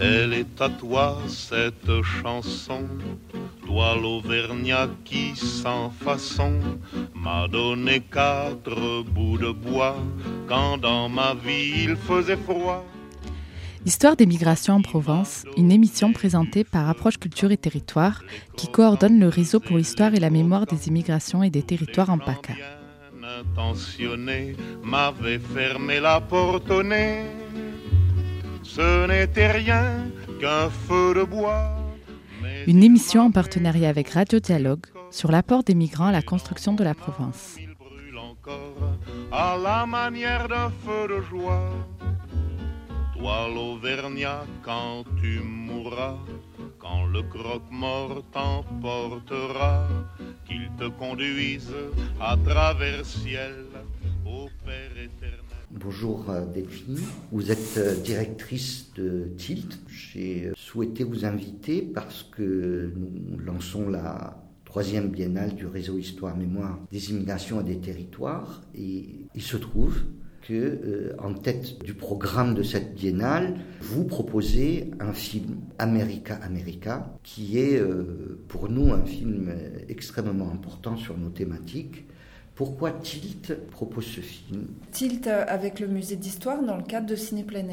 Elle est à toi cette chanson, toi l'Auvergnat qui sans façon m'a donné quatre bouts de bois quand dans ma vie il faisait froid. Histoire des migrations en Provence, une émission présentée par Approche Culture et Territoire qui coordonne le réseau pour l'histoire et la mémoire des immigrations et des territoires en PACA. intentionné m'avait fermé la porte au nez. Ce n'était rien qu'un feu de bois. mais Une émission en partenariat avec Radio Dialogue sur l'apport des migrants à la construction de la Provence. à la manière d'un feu de joie. Toi l'Auvergnat, quand tu mourras, quand le croque-mort t'emportera, qu'il te conduise à travers ciel au Père éternel. Bonjour euh, Delphine, vous êtes euh, directrice de Tilt. J'ai euh, souhaité vous inviter parce que nous lançons la troisième biennale du réseau Histoire Mémoire des immigrations et des territoires et il se trouve que euh, en tête du programme de cette biennale, vous proposez un film America America qui est euh, pour nous un film euh, extrêmement important sur nos thématiques. Pourquoi Tilt propose ce film? Tilt avec le musée d'histoire dans le cadre de Ciné Plein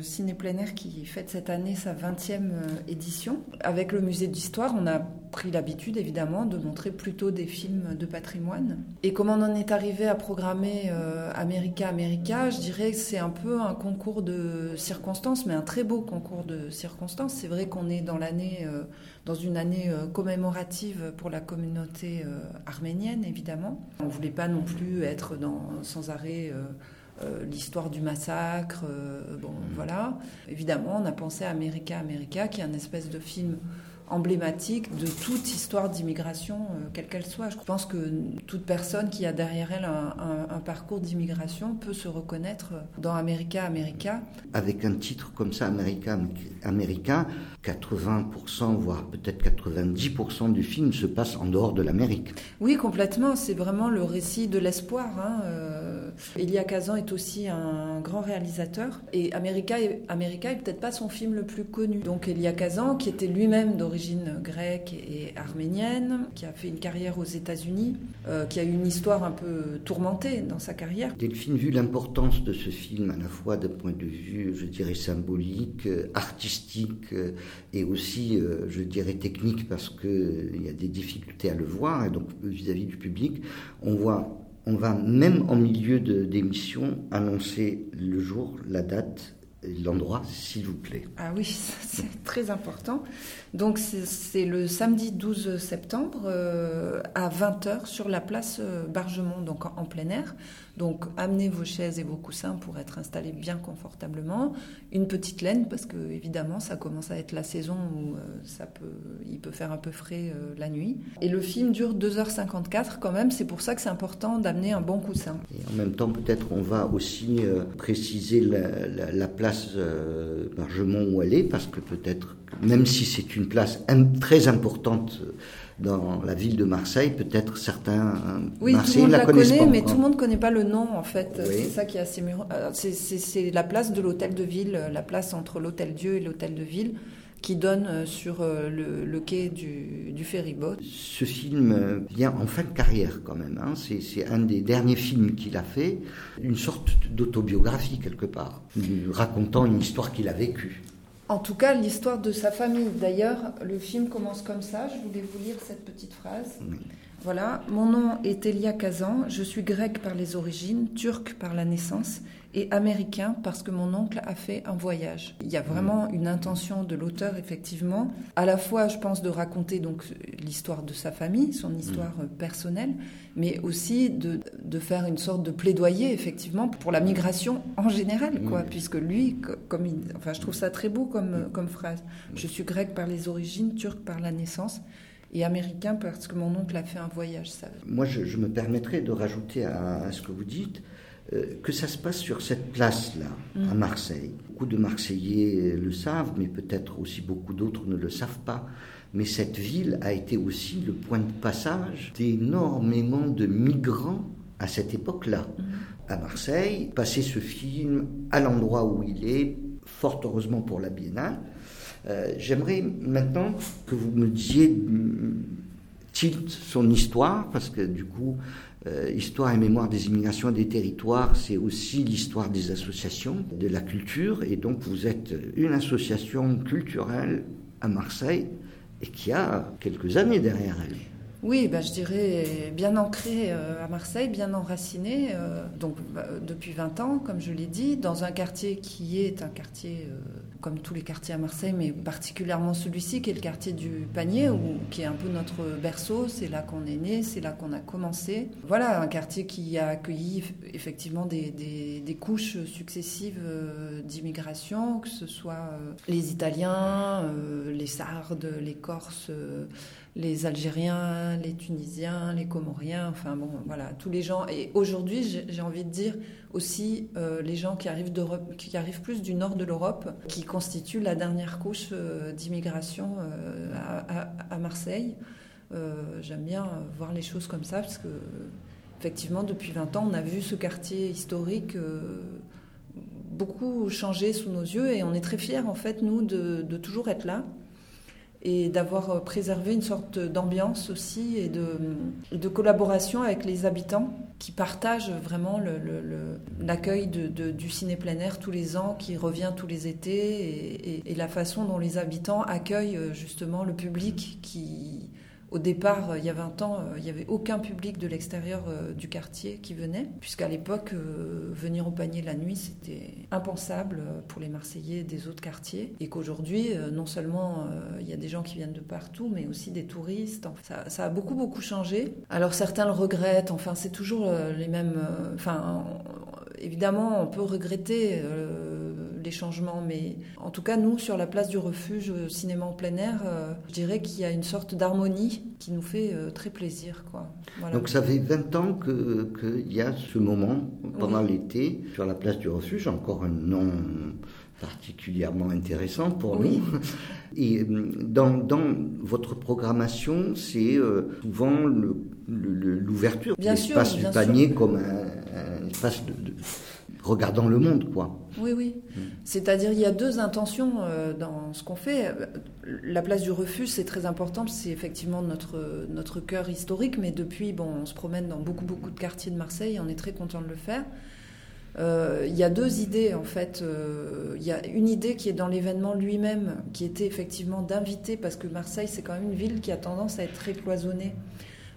Ciné Plein qui fête cette année sa 20e euh, édition. Avec le musée d'histoire, on a pris l'habitude évidemment de montrer plutôt des films de patrimoine. Et comment on en est arrivé à programmer euh, America America, je dirais que c'est un peu un concours de circonstances, mais un très beau concours de circonstances. C'est vrai qu'on est dans l'année, euh, dans une année euh, commémorative pour la communauté euh, arménienne évidemment. On ne voulait pas non plus être dans, sans arrêt euh, l'histoire du massacre. euh, bon, voilà. Évidemment, on a pensé à America America, qui est un espèce de film emblématique de toute histoire d'immigration, euh, quelle qu'elle soit. Je pense que toute personne qui a derrière elle un, un- un parcours d'immigration peut se reconnaître dans America America. Avec un titre comme ça, America America, 80%, voire peut-être 90% du film se passe en dehors de l'Amérique. Oui, complètement. C'est vraiment le récit de l'espoir. Hein. Euh, Elia Kazan est aussi un grand réalisateur. Et America America est peut-être pas son film le plus connu. Donc Elia Kazan, qui était lui-même d'origine grecque et arménienne, qui a fait une carrière aux États-Unis, euh, qui a eu une histoire un peu tourmentée dans sa carrière. Delphine, vu l'importance de ce film, à la fois d'un point de vue, je dirais, symbolique, euh, artistique euh, et aussi, euh, je dirais, technique, parce qu'il y a des difficultés à le voir, et donc vis-à-vis du public, on voit, on va même en milieu d'émission annoncer le jour, la date, l'endroit, s'il vous plaît. Ah oui, c'est très important. Donc c'est- le samedi 12 septembre euh, à 20h sur la place euh, Bargemont, donc en, en plein air. Donc amenez vos chaises et vos coussins pour être installés bien confortablement. Une petite laine parce que évidemment ça commence à être la saison où euh, ça peut, il peut faire un peu frais euh, la nuit. Et le film dure 2h54 quand même. C'est pour ça que c'est important d'amener un bon coussin. Et en même temps, peut-être on va aussi préciser la, la- la place euh, Bargemont où elle est, parce que peut-être, même si c'est une place im- très importante euh, dans la ville de Marseille, peut-être certains euh, Oui, tout le monde la la connaissent connaît, pas mais tout le monde ne connaît pas le nom en fait. Oui. C'est ça qui est assez mûr. C'est- la place de l'hôtel de ville, la place entre l'hôtel Dieu et l'hôtel de ville, qui donne euh, sur euh, le, le quai du, du ferryboat. Ce film euh, vient en fin de carrière quand même. hein. C'est un des derniers films qu'il a fait, une sorte d'autobiographie quelque part, racontant une histoire qu'il a vécue. En tout cas, l'histoire de sa famille. D'ailleurs, le film commence comme ça. Je voulais vous lire cette petite phrase. Oui. Voilà, mon nom est Elia Kazan, je suis grec par les origines, turc par la naissance et américain parce que mon oncle a fait un voyage. Il y a vraiment une intention de l'auteur effectivement, à la fois je pense de raconter donc l'histoire de sa famille, son histoire euh, personnelle, mais aussi de, de faire une sorte de plaidoyer effectivement pour la migration en général quoi, puisque lui co- comme il, enfin je trouve ça très beau comme euh, comme phrase. Je suis grec par les origines, turc par la naissance et américain parce que mon oncle a fait un voyage. Ça. Moi, je, je me permettrais de rajouter à, à ce que vous dites euh, que ça se passe sur cette place-là, à Marseille. Beaucoup de Marseillais le savent, mais peut-être aussi beaucoup d'autres ne le savent pas. mais cette ville a été aussi le point de passage d'énormément de migrants à cette époque-là. Mhm. À Marseille, passer ce film à l'endroit où il est, fort heureusement pour la Biennale. Euh, j'aimerais maintenant que vous me disiez mm, tilt son histoire, parce que du coup, euh, Histoire et mémoire des immigrations des territoires, c'est aussi l'histoire des associations, de la culture, et donc vous êtes une association culturelle à Marseille et qui a quelques années derrière elle. Oui, bah, je dirais bien ancré euh, à Marseille, bien enraciné, euh, donc bah, depuis 20 ans, comme je l'ai dit, dans un quartier qui est un quartier, comme tous les quartiers à Marseille, mais particulièrement celui-ci, qui est le quartier du Panier, ou qui est un peu notre berceau, c'est là qu'on est né, c'est là qu'on a commencé. Voilà, un quartier qui a accueilli effectivement des, des couches successives d'immigration, que ce soit les Italiens, les Sardes, les Corses les Algériens, les Tunisiens, les Comoriens, enfin bon, voilà, tous les gens. Et aujourd'hui, j'ai envie de dire aussi euh, les gens qui arrivent, qui arrivent plus du nord de l'Europe, qui constituent la dernière couche euh, d'immigration euh, à, Marseille. J'aime bien voir les choses comme ça parce que, effectivement, depuis 20 ans, on a vu ce quartier historique beaucoup changer sous nos yeux et on est très fiers, en fait, nous, de toujours être là et d'avoir préservé une sorte d'ambiance aussi et de, de, collaboration avec les habitants qui partagent vraiment l'accueil de, du ciné plein air tous les ans, qui revient tous les étés, et, et la façon dont les habitants accueillent justement le public qui, au départ, euh, il y a 20 ans, euh, il n'y avait aucun public de l'extérieur euh, du quartier qui venait, puisqu'à l'époque, venir au panier la nuit, c'était impensable pour les Marseillais des autres quartiers, et qu'aujourd'hui, non seulement il y a des gens qui viennent de partout, mais aussi des touristes. Ça, ça a beaucoup, beaucoup changé. Alors certains le regrettent, enfin, c'est toujours les mêmes... Enfin, évidemment, on peut regretter les changements, mais en tout cas, nous, sur la place du refuge cinéma en plein air, je dirais qu'il y a une sorte d'harmonie qui nous fait euh, très plaisir. Quoi. Donc ça fait 20 ans qu'il y a ce moment pendant l'été sur la place du refuge, encore un nom particulièrement intéressant pour nous. Et euh, dans, dans, votre programmation, c'est euh, souvent l'ouverture, l'espace du panier comme un, espace de regardant le monde, quoi. Oui, oui. Mm. C'est-à-dire, il y a deux intentions euh, dans ce qu'on fait. La place du refuge, c'est très important, c'est effectivement notre, notre cœur historique, mais depuis, bon, on se promène dans beaucoup, beaucoup de quartiers de Marseille, on est très content de le faire. Euh, il y a deux idées en fait. Euh, il y a une idée qui est dans l'événement lui-même, qui était effectivement d'inviter, parce que Marseille c'est quand même une ville qui a tendance à être très cloisonnée.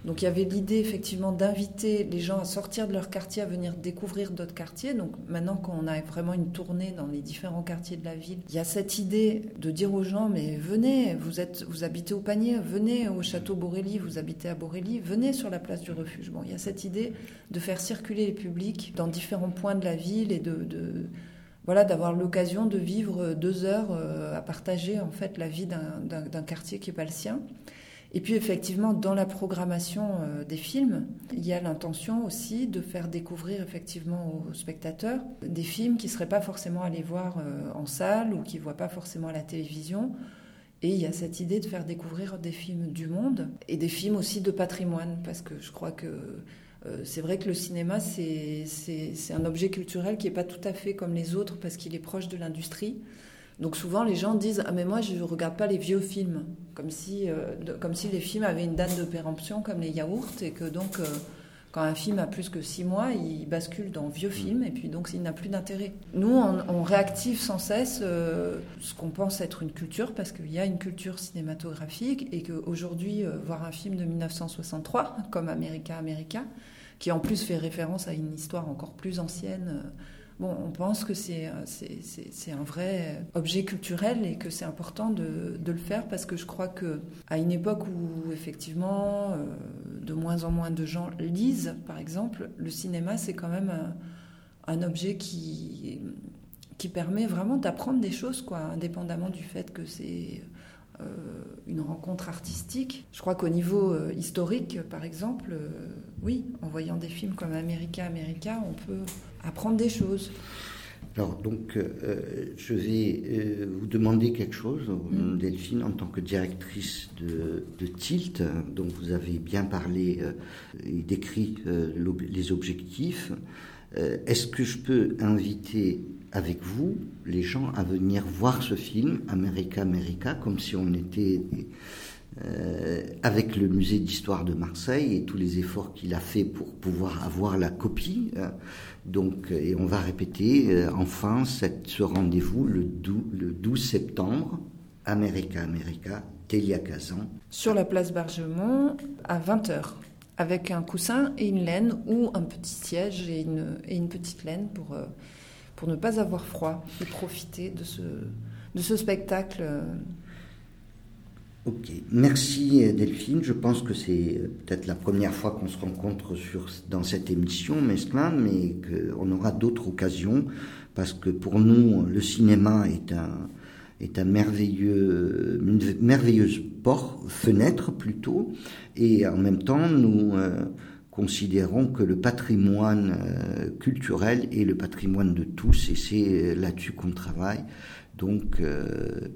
Donc il y avait l'idée effectivement d'inviter les gens à sortir de leur quartier, à venir découvrir d'autres quartiers. Donc maintenant qu'on a vraiment une tournée dans les différents quartiers de la ville, il y a cette idée de dire aux gens mais venez, vous êtes vous habitez au panier, venez au château Borelli, vous habitez à Borelli, venez sur la place du refuge. Bon, il y a cette idée de faire circuler les publics dans différents points de la ville et de, voilà, d'avoir l'occasion de vivre deux heures euh, à partager en fait la vie d'un quartier qui n'est pas le sien. Et puis effectivement, dans la programmation euh, des films, il y a l'intention aussi de faire découvrir effectivement aux spectateurs des films qui ne seraient pas forcément allés voir euh, en salle ou qui ne voient pas forcément à la télévision. Et il y a cette idée de faire découvrir des films du monde et des films aussi de patrimoine, parce que je crois que euh, c'est vrai que le cinéma, c'est un objet culturel qui n'est pas tout à fait comme les autres parce qu'il est proche de l'industrie. Donc souvent les gens disent ah mais moi je ne regarde pas les vieux films comme si euh, comme si les films avaient une date de péremption comme les yaourts et que donc euh, quand un film a plus que six mois, il bascule dans vieux film et puis donc il n'a plus d'intérêt. Nous, on, réactive sans cesse euh, ce qu'on pense être une culture parce qu'il y a une culture cinématographique et qu'aujourd'hui, voir un film de 1963 comme America America, qui en plus fait référence à une histoire encore plus ancienne Bon, on pense que c'est un vrai objet culturel et que c'est important de, le faire parce que je crois que à une époque où effectivement euh, de moins en moins de gens lisent, par exemple, le cinéma c'est quand même un, objet qui qui permet vraiment d'apprendre des choses, quoi, indépendamment du fait que c'est euh, une rencontre artistique. Je crois qu'au niveau euh, historique, par exemple, oui, en voyant des films comme America, America, on peut apprendre des choses. Alors, donc, euh, je vais euh, vous demander quelque chose, mm. Delphine, en tant que directrice de, Tilt, dont vous avez bien parlé euh, et décrit les objectifs. Est-ce que je peux inviter avec vous les gens à venir voir ce film, America, America, comme si on était euh, avec le musée d'histoire de Marseille et tous les efforts qu'il a fait pour pouvoir avoir la copie. Hein. Donc, et on va répéter euh, enfin ce rendez-vous le 12, le 12 septembre, America America, Télia Kazan. Sur la place Bargemont à 20h, avec un coussin et une laine ou un petit siège et une, et une petite laine pour, euh, pour ne pas avoir froid et profiter de ce, de ce spectacle Ok, merci Delphine. Je pense que c'est peut-être la première fois qu'on se rencontre sur, dans cette émission, mais qu'on aura d'autres occasions, parce que pour nous, le cinéma est un, est une merveilleuse porte, fenêtre plutôt, et en même temps, nous euh, considérons que le patrimoine euh, culturel est le patrimoine de tous, et c'est là-dessus qu'on travaille. Donc, euh,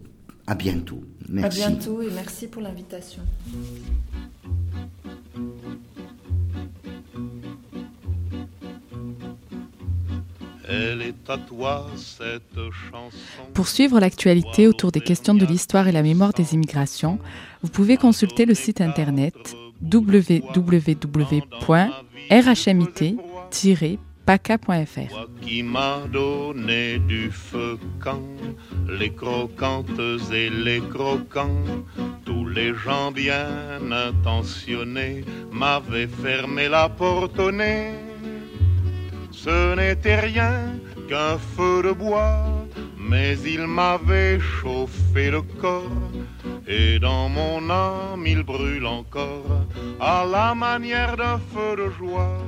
à bientôt. Merci. À bientôt et merci pour l'invitation. Pour suivre l'actualité autour des questions de l'histoire et la mémoire des immigrations, vous pouvez consulter le site internet www.rhmit paca.fr. Qui m'a donné du feu quand les croquantes et les croquants, tous les gens bien intentionnés m'avaient fermé la porte au nez. Ce n'était rien qu'un feu de bois, mais il m'avait chauffé le corps. Et dans mon âme il brûle encore à la manière d'un feu de joie.